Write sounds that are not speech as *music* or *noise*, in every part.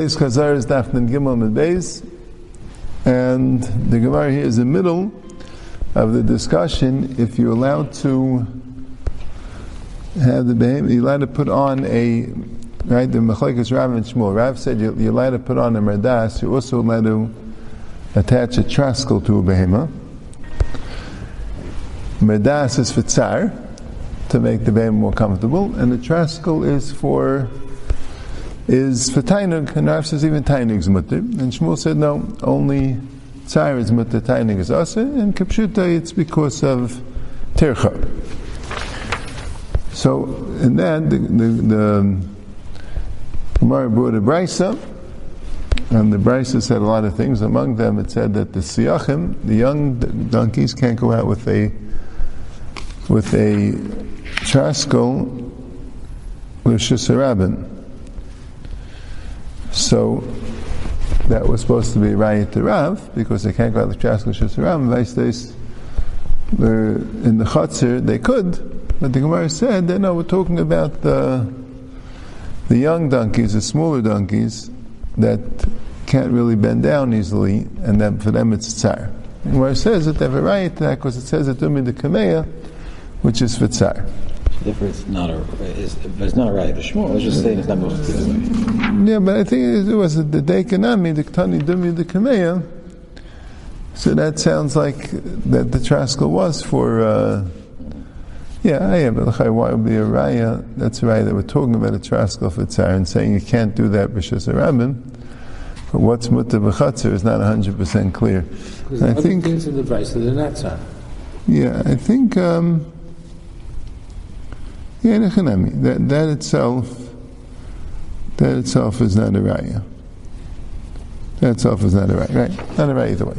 Beis Chazar is Dafnan Gimel and Beis, and the Gemara here is the middle of the discussion. If you're allowed to have the behem, you're allowed to put on a right. The Machlekes Rav and Shmuel. Rav said you're, you're allowed to put on a merdas. You're also allowed to attach a traskel to a behema. Merdas is for tsar to make the behem more comfortable, and the traskel is for is for Tainug, and Rav says even Tainug is mutter. And Shmuel said no, only Tsar is mutter, Tainug is asa, and Kapshuta it's because of Tircha. So, in that, the, the, the Gemara brought a Brisa, and the Brisa said a lot of things. Among them, it said that the Siyachim, the young donkeys, can't go out with a with a traskel with Shisarabin. So that was supposed to be Rayat to Rav because they can't go out the Chaskal Shasuram. Vice days, in the Chatzir, they could, but the Gemara said that no, we're talking about the the young donkeys, the smaller donkeys that can't really bend down easily, and then for them it's tsar. The Gemara says that they have a right to that because it says that Dumi the Kameya, which is for tsar. Therefore, it's not a, it's, it's not a right. The Shmuel is just saying it's not supposed to do Yeah, but I think it was the Dekanami, the Ktani Dumi, the Kameya. So that sounds like that the Traskel was for, uh, yeah, yeah, but why would be a Raya? That's right, that we're talking about a Traskel for Tsar and saying you can't do that B'Shas Rabin. But what's Mutta B'Chatzir is not 100% clear. Because I think. things in the Brisa, they're not Tsar. Yeah, I think. Um, yeah, nechanami. That that itself, that itself is not a raya. That itself is not a raya, right? Not a raya either way.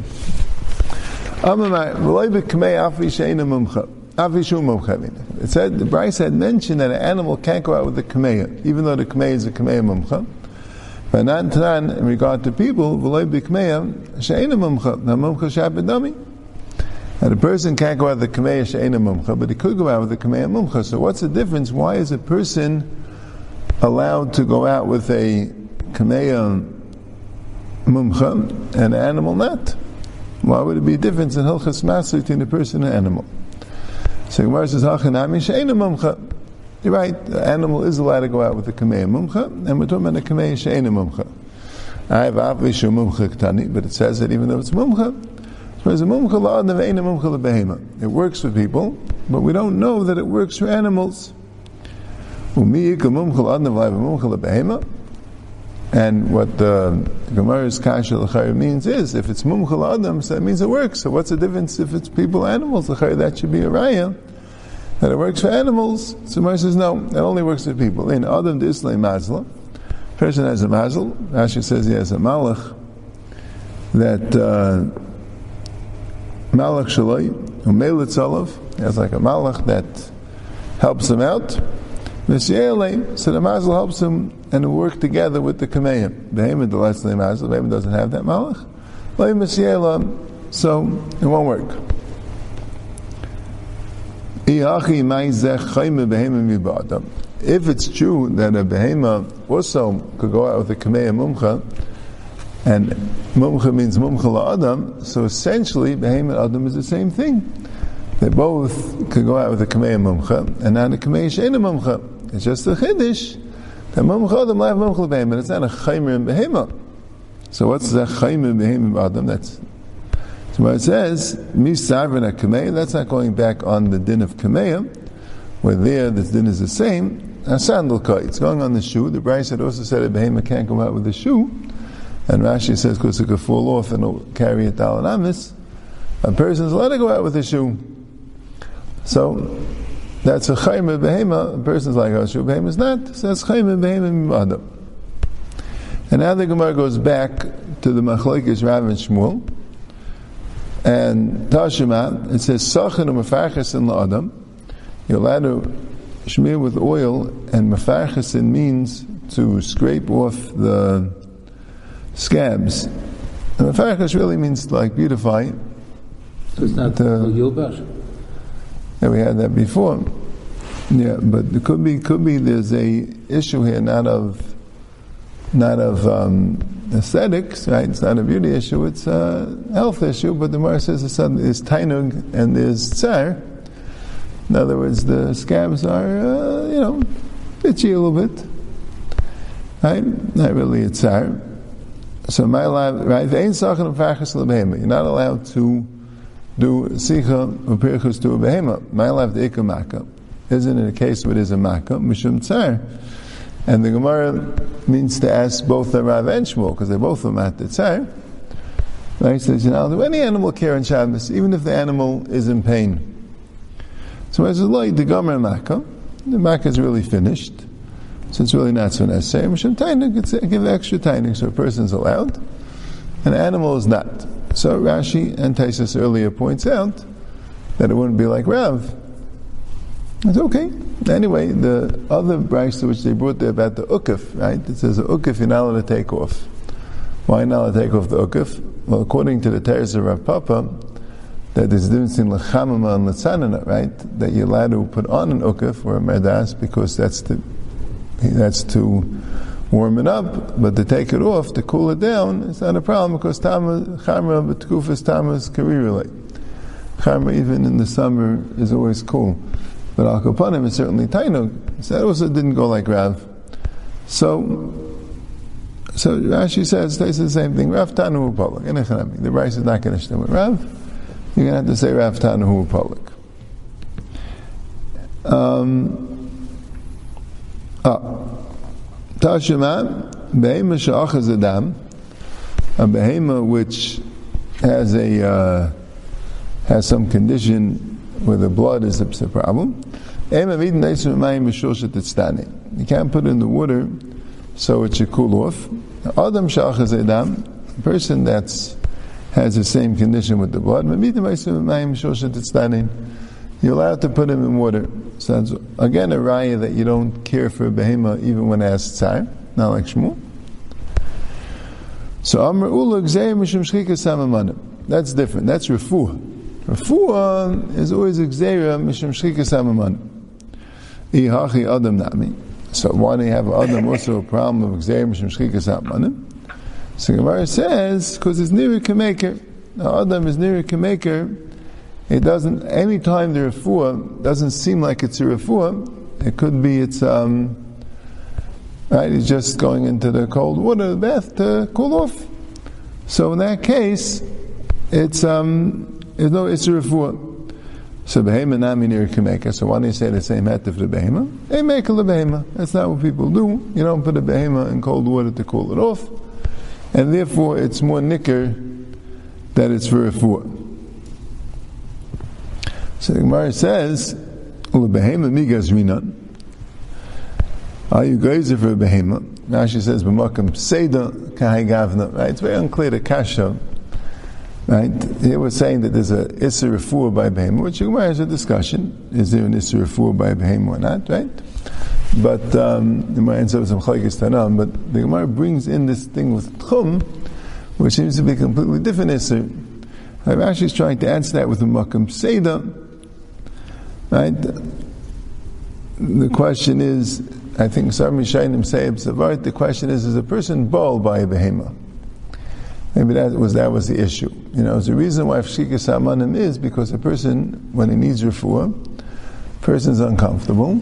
It said the Bryce had mentioned that an animal can't go out with the kameya, even though the kameya is a kameya mumcha. But not in regard to people, v'loy b'kameya na. And a person can't go out with the Kameya She'ena Mumcha, but he could go out with the Kameya Mumcha. So what's the difference? Why is a person allowed to go out with a Kameya Mumcha an animal not? Why would it be a difference in Hilchas Master between a person and an animal? So Gemara says, Hachanami She'ena Mumcha. You're right, the animal is allowed to go out with a Kameya Mumcha, and we're talking about the Kameya She'ena Mumcha. I have Avlishu Mumcha Ktani, but it says that even though it's Mumcha, it works for people, but we don't know that it works for animals. And what the Gemara's Kasha L'chayr means is, if it's mumchal adam, so that means it works. So what's the difference if it's people, animals? L'chayr, that should be a raya. That it works for animals. So Gemara says, no, it only works for people. In Adam the Islam Mazla, person has a mazel, Rashi says he has a malach, that uh, Malach Shaloi, Umelitz Olav, has like a Malach that helps him out. So the Mazel helps him and work together with the Kameim. Behemoth the Mazel, Behemoth doesn't have that Malach. So it won't work. If it's true that a behemoth also could go out with a kameya mumcha, and mumcha means mumcha la adam, so essentially behemoth adam is the same thing. They both could go out with a kamei mumcha, and not a kamei sheina mumcha. It's just a chiddush that mumcha adam live mumcha behemoth. It's not a chaymer in behemoth. So what's the chaymer in behemoth adam? That's so it says, misarvin a kamei. That's not going back on the din of kamei, where there the din is the same. A sandal cut. It's going on the shoe. The Bryce had also said a behemoth can't go out with the shoe. And Rashi says, because it could fall off and carry a talanamis, a person's allowed to go out with a shoe. So, that's a chayim behema, a person's like, shoe behema is not, so that's chayim behema adam. And now the Gemara goes back to the machlekes Rav and Shmuel, and Tashima, it says, Sachin and Mefarchesin la'adam, you're allowed to smear with oil, and Mefarchesin means to scrape off the scabs. And Mefarchas really means like beautify. So it's not uh, We had that before. Yeah, but it could be could be there's a issue here not of not of um, aesthetics, right? It's not a beauty issue, it's a health issue, but the Gemara says there's tainug and there's tsar. In other words, the scabs are, uh, you know, itchy a little bit. Right? Not really a tsar. So my life, right? You're not allowed to do sicha or to a behema. My life the ikka Isn't it a case where there's a makkah? Mishum tsar. And the Gemara means to ask both the Rav and Shmuel, because they're both are at the Tzar. Right? Says, you know, do any animal care in Shabbos, even if the animal is in pain? So as a light, the Gomer Makkah, the Makkah is really finished. So it's really not so necessary. Mishum Tainik, give extra Tainik, so a person is allowed. An animal is not. So Rashi and Taisus earlier points out that it wouldn't be like Rav. It's okay. Anyway, the other brisa which they brought there about the ukif, right? It says the ukif you're not allowed to take off. Why not allowed to take off the ukif? Well, according to the Teres of Rav Papa, that there's a difference in lechamama and letzanana, right? That you're allowed to put on an ukif or a merdas because that's to that's to warm it up, but to take it off to cool it down, it's not a problem because tama chamra b'tkufas tamas karirulate. Chamra even in the summer is always cool. But Al Kapanim is certainly Tainug. So that also didn't go like Rav. So, so Rashi says, says the same thing. Rav Tanu Polik. The Rice is not going to with Rav. You're going to have to say Rav Tanu Polik. Um, ah. Tashima, Behema Sha'ach Adam, a behema which has a, uh, has some condition where the blood is a problem. You can't put it in the water so it should cool off. Adam Adam, a person that's has the same condition with the blood, you're allowed to put him in water. So that's again a raya that you don't care for a behema even when has tsar, not like Shmuel. So Amr Ula Mishum That's different. That's refuah. Refuah is always Xera Mishum Shchikas Hamaman. Ihachi Adam Nami. So why do you have Adam also a problem of Xera Mishum Shchikas Hamaman? So Gemara says, because it's near Kameker. Adam is near Kameker. It doesn't, any time the refuah doesn't seem like it's a refuah, it could be it's, um, right, he's just going into the cold water, bath to cool off. So in that case, it's, um, there's no Isra Refuah. So behema nami nir kameka. So why don't you say the same heter for the behema? They make a behema. That's not what people do. You don't put a behema in cold water to cool it off, and therefore it's more nicker that it's for. So the Gemara says, "Ulebehema migas rinan." Are you guys for a behema? Rashi says, "B'makam seda kahai gavna." Right? It's very unclear the kasha Right? Here we're saying that there's a Isser Refuah by Behem, which has a discussion. Is there an Isser Refuah by Behem or not, right? But um, the Gemara ends up with some but the Gemara brings in this thing with Tchum, which seems to be completely different Isser. I'm actually trying to answer that with a Makam Seder. Right? The question is, I think some Shainim say, the question is, is a person bald by a behemoth? Maybe that was that was the issue. You know, the reason why Fshika Samanim is because a person, when he needs refuah, person's uncomfortable.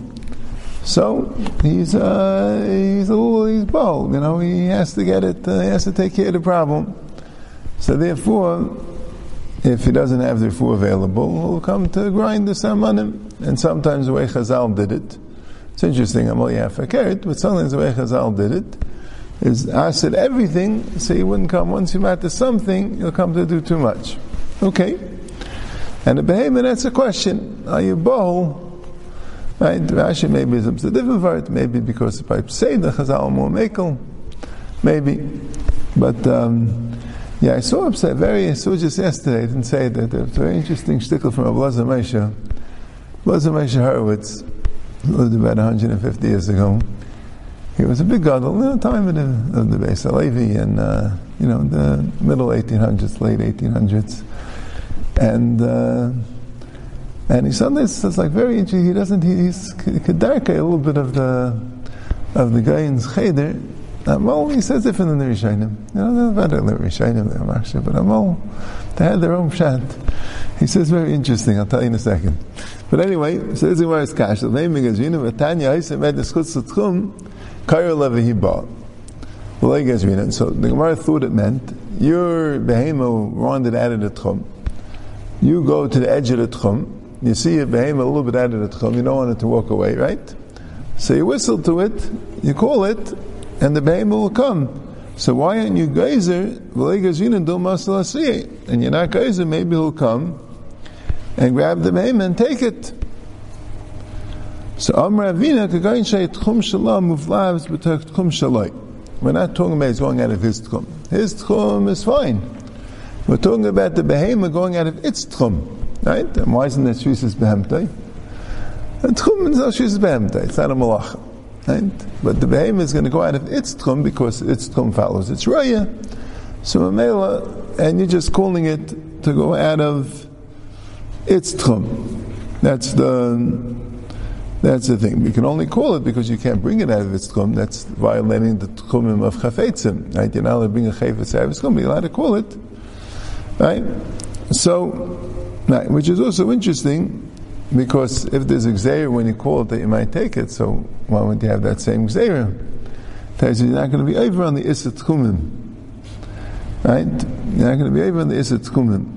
So he's uh, he's a little he's bold, you know. He has to get it. Uh, he has to take care of the problem. So therefore, if he doesn't have the refuah available, he'll come to grind the samanim. And sometimes the way Chazal did it, it's interesting. I'm only half a carrot, but sometimes the way Chazal did it is at everything, so he wouldn't come. Once you matter something, you'll come to do too much. Okay. And the behemoth, that's a question. Are you bow? Right? Rashi maybe is a different word, maybe because if I say the Chazal more maybe. But, um, yeah, I saw upset very, I saw just yesterday, I didn't say that, a very interesting shtickle from Ablaza Mesha. Ablaza Mesha Horowitz lived about 150 years ago. He was a big gadol in the time of the, of the Beis Halevi and uh, you know the middle 1800s, late 1800s, and uh, and he sometimes it's like very interesting. He doesn't he, he's a little bit of the of the guy in cheder, Amol, he says different than the Rishonim. You know, they're better than the Rishonim, they're Marsha, but Amol, they had their own pshat. He says very interesting, I'll tell you in a second. But anyway, so this is where it's kash. The name is Yinu, Vatanya, I said, the schutz l'tchum, kairo levi hiba. So the Gemara thought it meant, your behemo wandered out of the tchum. You go to the edge of the tchum, you see a behemo a little bit out of the tchum, you don't want it to walk away, right? So you whistle to it, you call it, and the behemoth will come. So why aren't you geyser? And you're not geyser, maybe he'll come and grab the behemoth and take it. So Amr Avina. We're not talking about he's going out of his tchum. His tchum is fine. We're talking about the behemoth going out of its tchum. Right? And why isn't that Shvis's behemtai? Tchum is not Shvis's behemtai. It's not a malacha. Right? But the behemoth is going to go out of its tchum because its tchum follows its raya. So Mamela, and you're just calling it to go out of its tchum. That's the that's the thing. We can only call it because you can't bring it out of its tchum. That's violating the tchumim of chafetzim. Right? You're not allowed to bring a chafetz out of its tchum, you're allowed to call it. Right? So, right, which is also interesting because if there's a gzeir when you call it that you might take it, so why would you have that same gzeir? Tells you you're not going to be over on the isat tchumim. Right? You're not going to be over on the isat tchumim.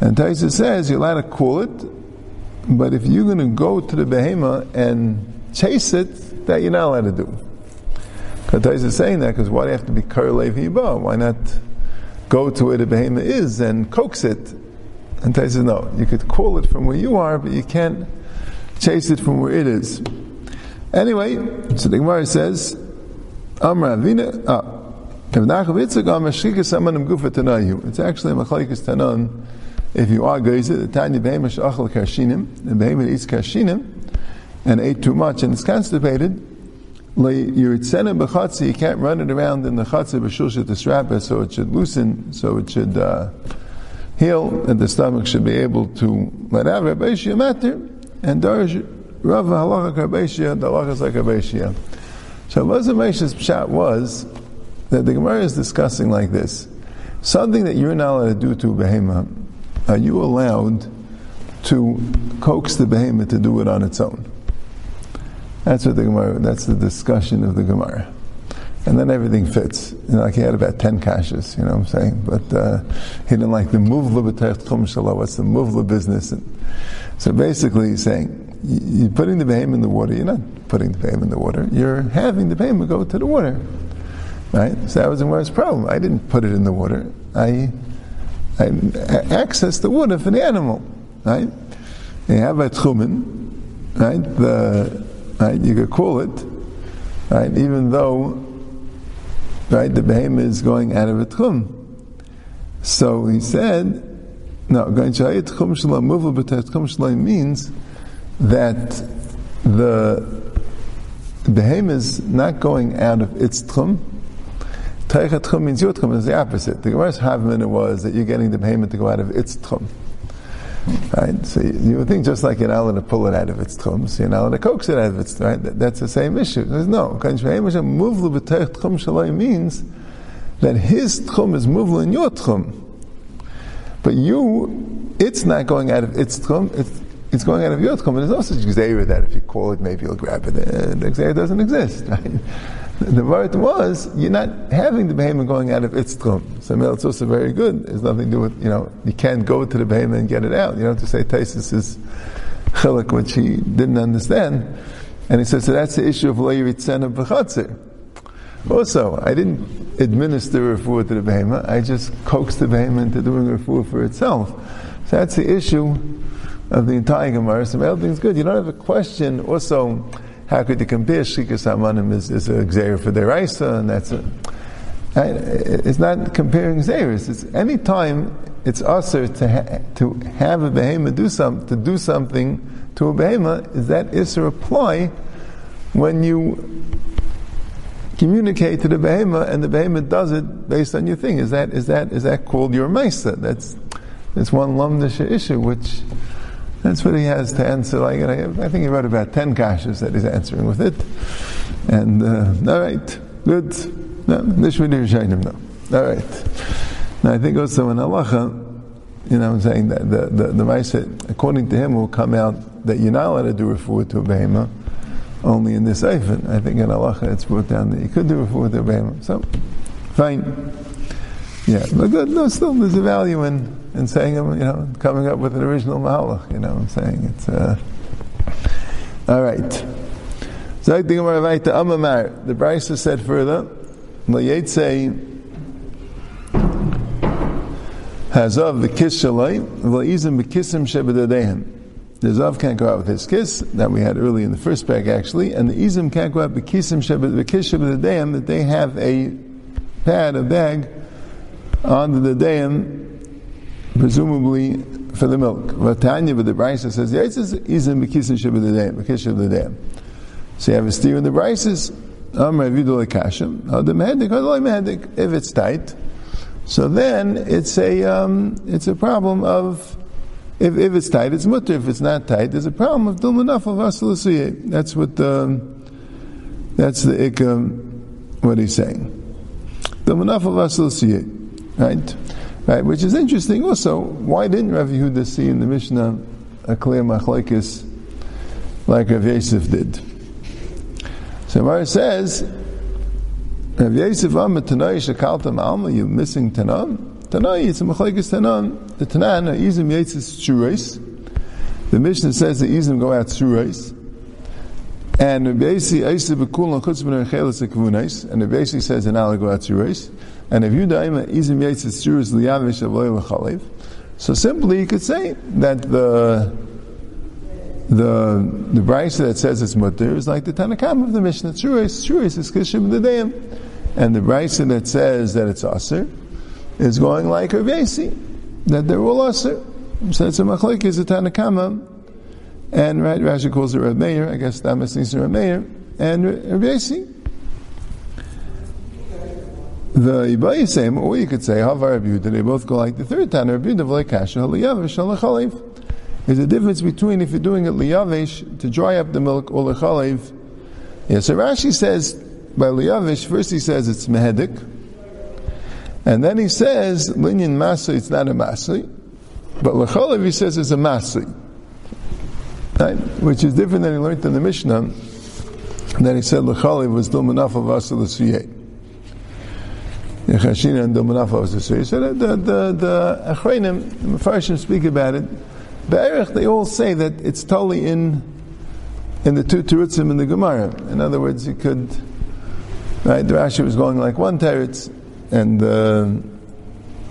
And Taisa says you're allowed to call it, but if you're going to go to the behemoth and chase it, that you're not allowed to do. Because is saying that because why do you have to be karlev Why not go to where the behemoth is and coax it and Tai says, no, you could call it from where you are, but you can't chase it from where it is. Anyway, so the Gemara says, Amra Avina, ah, it's actually a machlekes tanan. If you are geyser, the tanya behemish achal karshinim, the behemoth eats karshinim, and ate too much and it's constipated, you can't run it around in the chatzi b'shul to strap it, so it should loosen, so it should uh, heal, and the stomach should be able to let out Rabbi matter, and Darsh Rav Halacha Rabbi the halacha. So Mesh's pshat was that the Gemara is discussing like this: something that you're not allowed to do to a behemoth, are you allowed to coax the behemoth to do it on its own? That's what the Gemara. That's the discussion of the Gemara and then everything fits. You know, like he had about ten kashas, you know what I'm saying? But uh, he didn't like the muvla b'tech tchum shalom. What's the muvla business? And so basically, he's saying you're putting the behem in the water. You're not putting the behem in the water. You're having the behem go to the water, right? So that was the worst problem. I didn't put it in the water. I I accessed the water for the animal, right? You have a tchumen, right? The right you could call it, right? Even though right? The behemoth is going out of a tchum. So he said, no, tchum means that the behemoth is not going out of its tchum. Teichat tchum means your tchum is the opposite. The Gemara's havman was that you're getting the behemoth to go out of its tchum. Right? So you, would think just like you're not allowed to pull it out of its tchum, so you're not allowed to coax it out of its right? That, that's the same issue. No. means that his tchum is muvlu in your tchum. But you, it's not going out of its tchum, it's, it's going out of your tchum. There's no such gzeira that if you call it, maybe you'll grab it. The gzeira doesn't exist, *laughs* right? The word was, you're not having the behemoth going out of its tchum. So it's also very good. It's nothing to do with, you know, you can't go to the behemoth and get it out. You don't have to say Taisus is chilik, which he didn't understand. And he says, so that's the issue of lo yiritzen of. Also, I didn't administer refuah to the behemoth. I just coaxed the behemoth into doing refuah for itself. So that's the issue of the entire Gemara. So everything's good. You don't have a question. Also, how could you compare Shrikas Hamanim is, is a Xer for their Isa, and that's a, it's not comparing Xeris. It's any time it's usher to ha, to have a behemoth do some to do something to a behemoth. Is that Isser apply when you communicate to the behemoth and the behemoth does it based on your thing? Is that is that is that called your Mesa? That's that's one lamdasha issue which that's what he has to answer. Like, I think he wrote about ten kashas that he's answering with it. And uh, all right. Good. No, Nishma Dirshainim, no. All right. Now I think also in halacha, you know I'm saying, that the, the, the Maisa, according to him, will come out that you're not allowed to do refuah to a only in this Eifin. I think in halacha it's brought down that you could do refuah to a. So, fine. Yeah, but good. No, still there's a value in, in saying, you know, coming up with an original mahalach, you know I'm saying? It's, uh, all right. Think I'm right to Amamar. The Brisa said further, Layetze Hazav the kiss shalai, v'la'izim. The Zav can't go out with his kiss, that we had early in the first pack actually, and the Izim can't go out b'kissim shebedadehem, that they have a pad, a bag, on the deim, presumably for the milk. Vatanya, but the Brisa says, yeah, it's Izim b'kissim shebedadehem, b'kiss shebedadehem. So you have a steer in the Brises, if it's tight, so then it's a um, it's a problem of if, if it's tight, it's mutter. If it's not tight, there's a problem of dulmanaf of asalasiyah. That's what the that's the ikam what he's saying. Dulmanaf of asalasiyah, right? Right, which is interesting. Also, why didn't Rav Yehuda see in the Mishnah a clear machlekes like Rav Yosef did? So Mara says Rav Yosef Amar Tanai Shakalta Alma, you're missing Tanam. Tanai, it's a Machlekes Tanam. The Tanan, Izim Yetzis Shurais. The Mishnah says that Izim go out Shurais. And Rabbi Yossi Eisa Bekul and Chutz Rechelis Ekvunais. And Rabbi Yossi says an Allah go out Shurais. And if you daima Izim Yetzis Shurais Liyavish Avoy L'chalev. So simply you could say that the the the brisa that says it's mutter is like the Tanakam of the Mishnah. Shurais, Shurais is Kishim of the Dayim. And the brisa that says that it's aser is going like Rav that they're all aser. So it's a machlik is a tanakama, and right, Rashi calls it Rav Meir. I guess that means Rav Meir and Rav Yasi. The Ibai same, or you could say Havar Rav They both go like the third Tana Rav Yehuda v'leikasha haliyavish halachalev. There's a difference between if you're doing it liyavish to dry up the milk or lechalev. Yeah, so Rashi says by Liyavish, first he says it's Mehedik, and then he says, Linyan Masri, it's not a Masri, but Lechalev he says it's a Masri. Right? Which is different than he learned in the Mishnah, that he said Lechalev was Domanaf of Asa L'Sviyeh. Yechashina and Domanaf of Asa L'Sviyeh. So the, the, the, the Achreinim, the Mepharshim speak about it, Be'erich, they all say that it's totally in in the two Terutzim in the Gemara. In other words, you could Right? The Rashi was going like one teretz, and uh,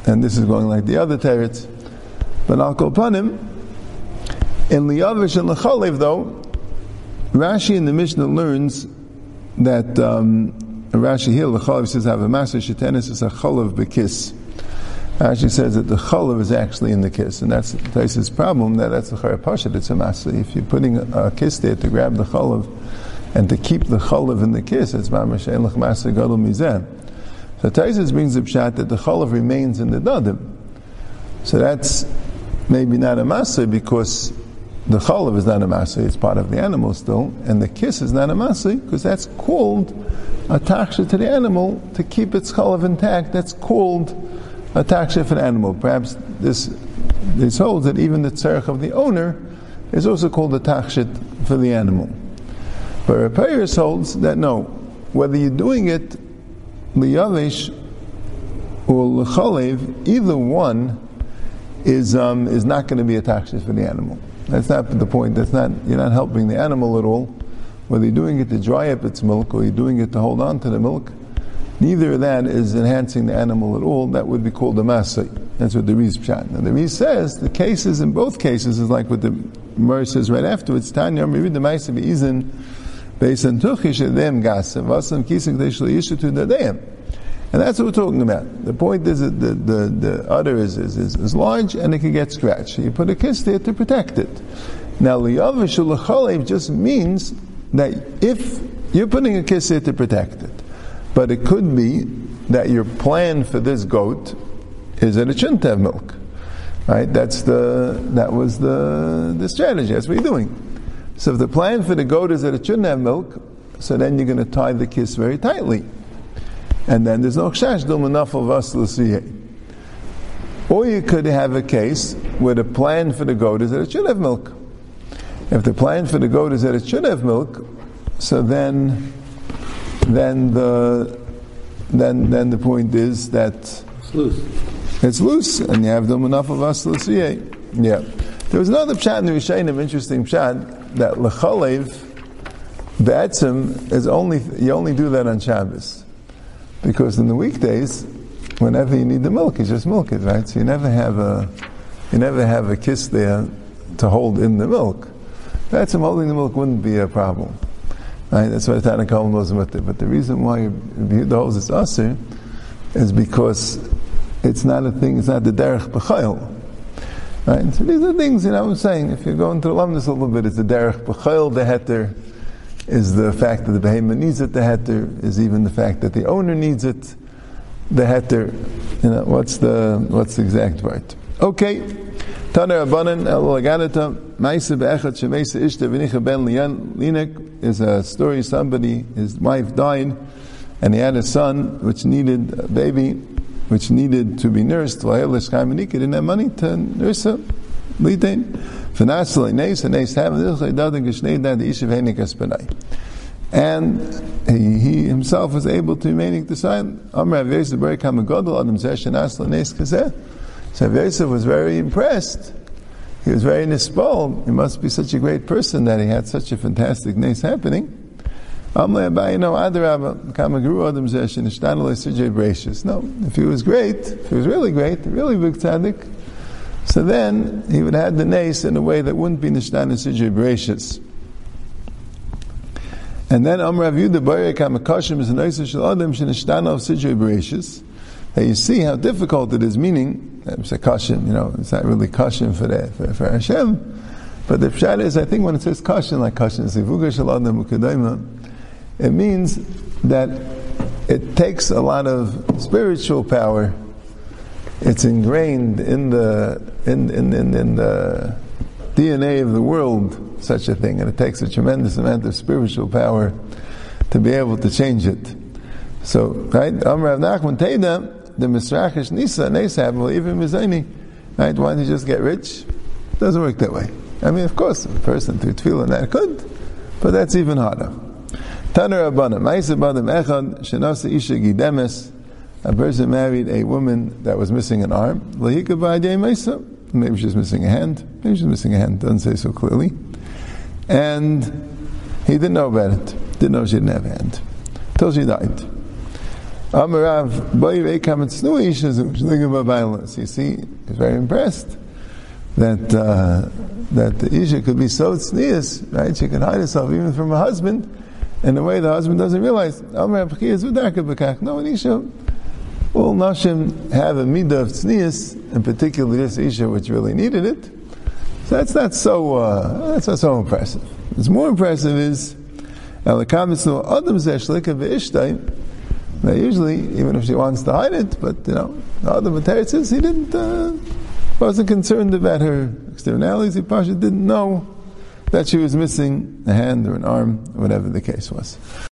and this is going like the other teretz. But upon him. In Liyavish and Lechalev, though, Rashi in the Mishnah learns that um, Rashi here, Lechalev says, I have a master shetenis is a chalav bekis. Rashi says that the chalav is actually in the kiss, and that's Taisa's problem, that that's the charapashat, it's a master. If you're putting a, a kiss there to grab the chalav, and to keep the cholav in the kiss, it's mamash ein lech maser gadol mizeh. So Taisus brings the pshat that the cholav remains in the dadim. So that's maybe not a maser because the cholav is not a maser; it's part of the animal still, and the kiss is not a maser because that's called a taksha to the animal to keep its cholav intact. That's called a taksha for the animal. Perhaps this this holds that even the tzarech of the owner is also called a taksha for the animal. But Rapayers holds that no, whether you're doing it liyavish or l'chalev, either one is um, is not going to be a taxis for the animal. That's not the point. That's not you're not helping the animal at all. Whether you're doing it to dry up its milk or you're doing it to hold on to the milk, neither of that is enhancing the animal at all. That would be called a masay. That's what the Riz pshat. Now the Riz says the cases in both cases is like what the Murray says right afterwards. Tanya, we read the Ma'aseh Be'izin based on tuchish them gasim vasam kising yishu to the And that's what we're talking about. The point is that the, the, the udder is, is, is, large and it can get scratched. You put a kiss there to protect it. Now, liyav just means that if you're putting a kiss there to protect it, but it could be that your plan for this goat is that it shouldn't have milk. Right? That's the, that was the, the strategy. That's what you're doing. So if the plan for the goat is that it shouldn't have milk, so then you're going to tie the kiss very tightly. And then there's no chash dum enough of us Or you could have a case where the plan for the goat is that it should have milk. If the plan for the goat is that it should have milk, so then, then the then then the point is that It's loose. it's loose, and you have them enough of us Yeah. There was another pshat in the Rishayim, interesting pshat, that lechalev, be'etzim, is only, you only do that on Shabbos. Because in the weekdays, whenever you need the milk, you just milk it, right? So you never have a, you never have a kiss there to hold in the milk. That's Be'etzim holding the milk wouldn't be a problem. Right? That's why the Tanakh wasn't with it. But the reason why the holds it's usher is because it's not a thing, it's not the derech b'chayil. Right? So these are things, you know, I'm saying, if you go into alumnus a little bit, it's the derech b'chayil, the heter, is the fact that the behemoth needs it, the heter, is even the fact that the owner needs it, the heter. You know, what's the, what's the exact word? Okay. Taner Abanan El Laganata Maisa Be'echat Shemesa Ishta V'nicha Ben Linek is a story somebody, his wife died, and he had a son which needed a baby, which needed to be nursed. He didn't have money to nurse him. And he, he, himself was able to remain the sign. Amr Kamagodol Adam Asla. So Avyos was very impressed. He was very nispol. He must be such a great person that he had such a fantastic Neis happening. No, if he was great, if he was really great, really big tzaddik, so then he would have the nace in a way that wouldn't be nishtan and sijay gracious. And then Amr Rav Yehuda HaMakashim is an Isa Shel Adam of Sijay Bereshis. That you see how difficult it is, meaning, it's a caution, you know, it's not really caution for that, for, for Hashem. But the pshat is, I think when it says caution, like caution, it means that it takes a lot of spiritual power. It's ingrained in the in, in, in, in the DNA of the world, such a thing, and it takes a tremendous amount of spiritual power to be able to change it. So, right, Amr Nachman Teda, the Misrachish Nisa, Nesab, will even Mizani, right, why don't you just get rich? It doesn't work that way. I mean, of course, a person through tefillah that could, but that's even harder. Taner Abana, Maisa Badam Echad, Shenasa Isha Gidemes, a person married a woman that was missing an arm, maybe she's missing a hand, maybe she's missing a hand, doesn't say so clearly. And he didn't know about it, didn't know she didn't have a hand, till she died. Amarav, Boy Rekam So you see, he's very impressed that uh, that the Isha could be so tznius, right? She could hide herself even from her husband, in a way the husband doesn't realize. No, an Isha, all Nashim have a midah of tznius, in particular this Isha which really needed it. So that's not so, uh, that's not so impressive. What's more impressive is, that usually, even if she wants to hide it, but you know, the other says he didn't, uh, wasn't concerned about her externalities. He Pasha didn't know that she was missing a hand or an arm, whatever the case was.